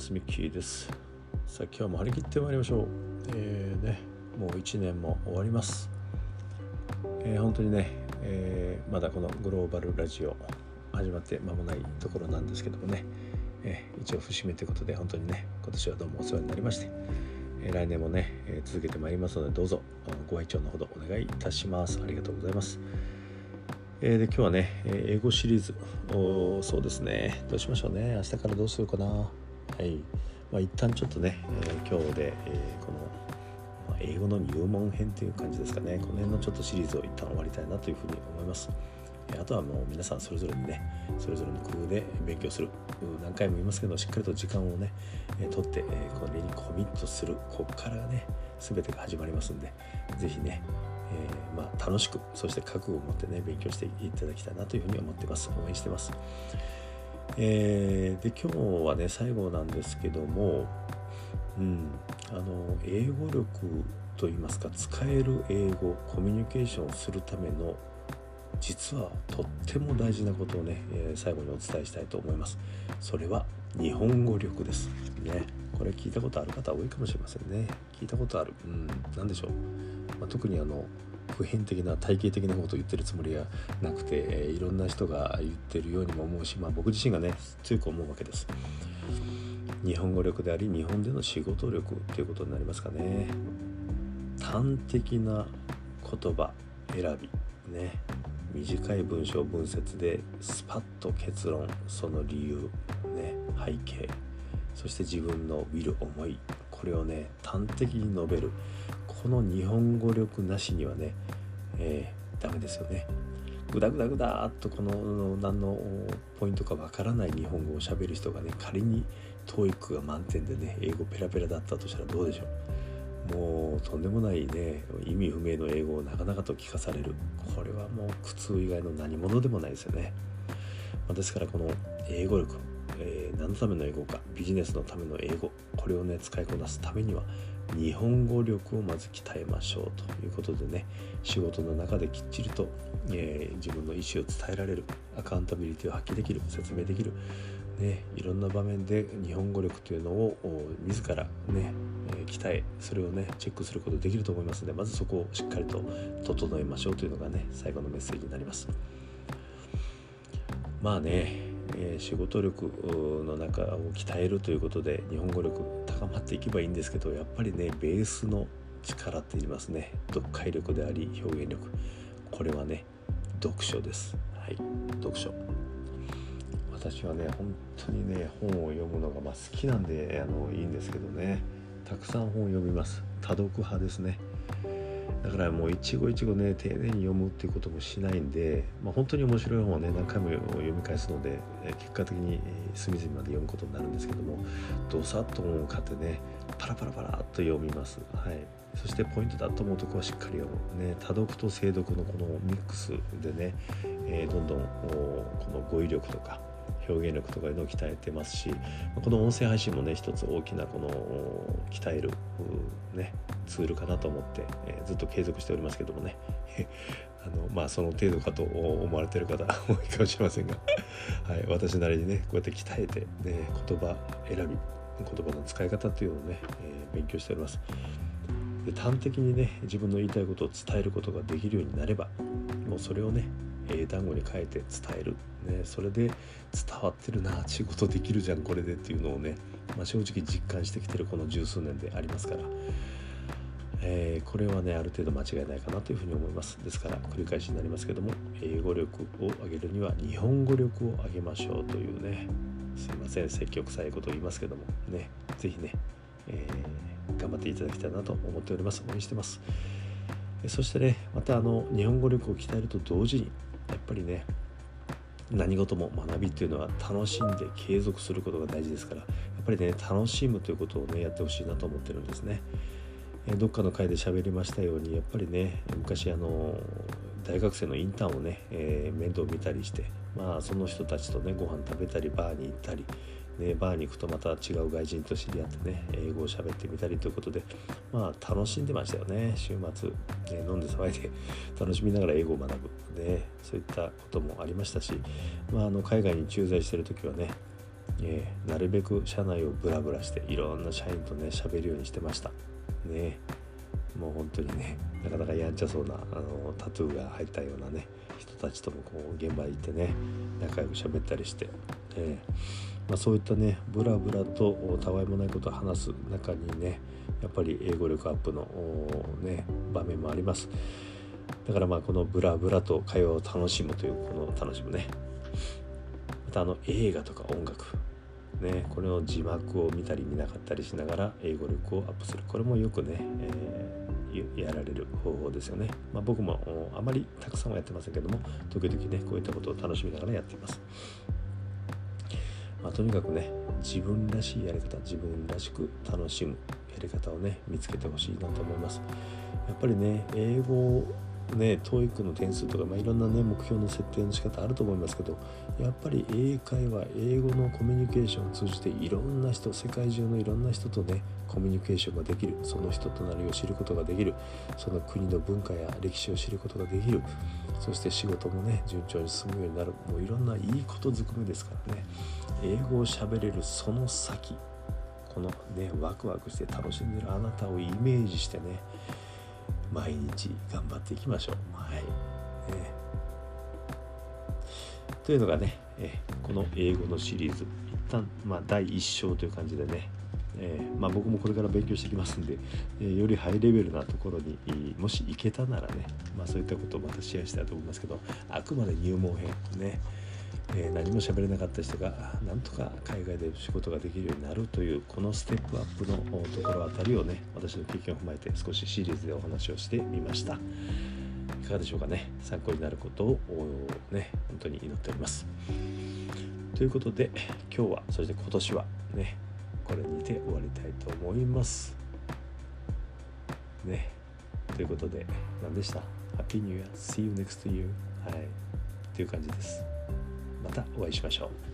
ますミッキーです。さあ今日も張り切ってまいりましょう。えー、ねもう1年も終わります。えー、本当にね、えー、まだこのグローバルラジオ始まって間もないところなんですけどもね、えー、一応節目ということで本当にね今年はどうもお世話になりまして、え来年もね、え続けてまいりますのでどうぞご愛聴のほどお願いいたします。ありがとうございます。え、で今日はね、英語シリーズ。おそうですね。どうしましょうね。明日からどうするかな。はい。まあ一旦ちょっとね、えー、今日で、えー、この、まあ、英語の入門編という感じですかね。この辺のちょっとシリーズを一旦終わりたいなというふうに思います、え、あとはもう皆さんそれぞれにねそれぞれの工夫で勉強する。何回も言いますけどしっかりと時間をね、え、取って、え、これにコミットする。ここからね全てが始まりますんで是非ねえー、まあ、楽しくそして覚悟を持ってね勉強していただきたいなというふうに思ってます。応援してます、えー、で今日はね最後なんですけどもうんあの英語力といいますか使える英語コミュニケーションをするための実はとっても大事なことをね、えー、最後にお伝えしたいと思います。それは日本語力です。ね。これ聞いたことある方多いかもしれませんね。聞いたことある。うん何でしょう。まあ、特にあの普遍的な体系的なことを言ってるつもりはなくて、えー、いろんな人が言ってるようにも思うし、まあ、僕自身がね強く思うわけです。日本語力であり日本での仕事力ということになりますかね。端的な言葉選びね。短い文章文節でスパッと結論その理由ね。背景。そして自分のウィル思い。これをね端的に述べる。この日本語力なしにはね、えー、ダメですよね。グダグダグダっとこの何のポイントかわからない日本語をしゃべる人がね仮に TOEIC が満点でね英語ペラペラだったとしたらどうでしょう。もうとんでもないね意味不明の英語をなかなかと聞かされる。これはもう苦痛以外の何者でもないですよね、まあ、ですからこの英語力、えー、何のための英語かビジネスのための英語これをね使いこなすためには日本語力をまず鍛えましょうということでね仕事の中できっちりと、えー、自分の意思を伝えられるアカウンタビリティを発揮できる説明できる、ね、いろんな場面で日本語力というのを自らね、え、鍛えそれをねチェックすることできると思いますのでまずそこをしっかりと整えましょうというのがね最後のメッセージになります。まあねえ、仕事力の中を鍛えるということで日本語力高まっていけばいいんですけどやっぱりねベースの力って言いますね。読解力であり表現力。これはね読書です。はい。読書。私はね本当にね本を読むのがま好きなんであのいいんですけどね。たくさん本を読みます。多読派ですね。だからもう一期一会ね丁寧に読むっていうこともしないんで、まあ、本当に面白い本をね何回も読み返すので結果的に隅々まで読むことになるんですけどもどさっと本を買ってねパラパラパラっと読みます。はいそしてポイントだと思うとこはしっかり読む、ね、多読と精読のこのミックスでね、えー、どんどんこの語彙力とか表現力とかいうのを鍛えてますしこの音声配信もね一つ大きなこの鍛える、ね、ツールかなと思って、えー、ずっと継続しておりますけどもね あのまあその程度かと思われてる方 多いかもしれませんが、はい、私なりにねこうやって鍛えて、ね、言葉選び言葉の使い方っていうのをね、えー、勉強しております。で端的にね自分の言いたいことを伝えることができるようになればもうそれをね英単語に変えて伝える、ね、それで伝わってるな仕事できるじゃんこれでっていうのをね、まあ、正直実感してきてるこの十数年でありますから、えー、これはねある程度間違いないかなというふうに思います。ですから繰り返しになりますけども英語力を上げるには日本語力を上げましょうというね。すいません積極臭いことを言いますけども。ね是非ね、えー、頑張っていただきたいなと思っております。応援してます。そしてねまたあの日本語力を鍛えると同時にやっぱりね何事も学びっていうのは楽しんで継続することが大事ですからやっぱりね楽しむということをねやってほしいなと思ってるんですね。えどっかの回で喋りましたようにやっぱりね昔あの大学生のインターンをね、えー、面倒見たりしてまあその人たちとねご飯食べたりバーに行ったりね、バーに行くとまた違う外人と知り合ってね英語を喋ってみたりということでまあ楽しんでましたよね。週末、ね、飲んで騒いで楽しみながら英語を学ぶ、ね、そういったこともありましたし、まあ、あの海外に駐在してる時はねえー、なるべく社内をブラブラしていろんな社員とね喋るようにしてました。ね。もう本当にねなかなかやんちゃそうなあのタトゥーが入ったようなね人たちともこう現場行ってね仲良く喋ったりして、え、まあ、そういったねブラブラとたわいもないことを話す中にねやっぱり英語力アップの、ね、場面もあります。だからまあこのブラブラと会話を楽しむというこの楽しむね。またあの映画とか音楽ね、これの字幕を見たり見なかったりしながら英語力をアップする。これもよくね、えー、やられる方法ですよね、まあ、僕もあまりたくさんはやってませんけども時々ねこういったことを楽しみながらやっています、まあ、とにかくね自分らしいやり方自分らしく楽しむやり方をね見つけてほしいなと思います。やっぱりね英語ね TOEIC の点数とか、まあ、いろんなね目標の設定の仕方あると思いますけどやっぱり英会話英語のコミュニケーションを通じていろんな人世界中のいろんな人とねコミュニケーションができるその人となりを知ることができるその国の文化や歴史を知ることができるそして仕事もね順調に進むようになるもういろんないいことずくめですからね英語を喋れるその先このねワクワクして楽しんでるあなたをイメージしてね毎日頑張っていきましょう。はい。ね、というのがね、えこの英語のシリーズ、一旦、まあ、第1章という感じでね、えー、まあ、僕もこれから勉強してきますんで、えー、よりハイレベルなところにもし行けたならね、まあ、そういったことをまたシェアしたいと思いますけどあくまで入門編ね、えー、何も喋れなかった人がなんとか海外で仕事ができるようになるというこのステップアップのところあたりをね私の経験を踏まえて少しシリーズでお話をしてみました。いかがでしょうかね。参考になることをね本当に祈っております。ということで今日はそして今年はねこれにて終わりたいと思います。ね。ということで何でした？Happy New Year See you next year はい。という感じです。またお会いしましょう。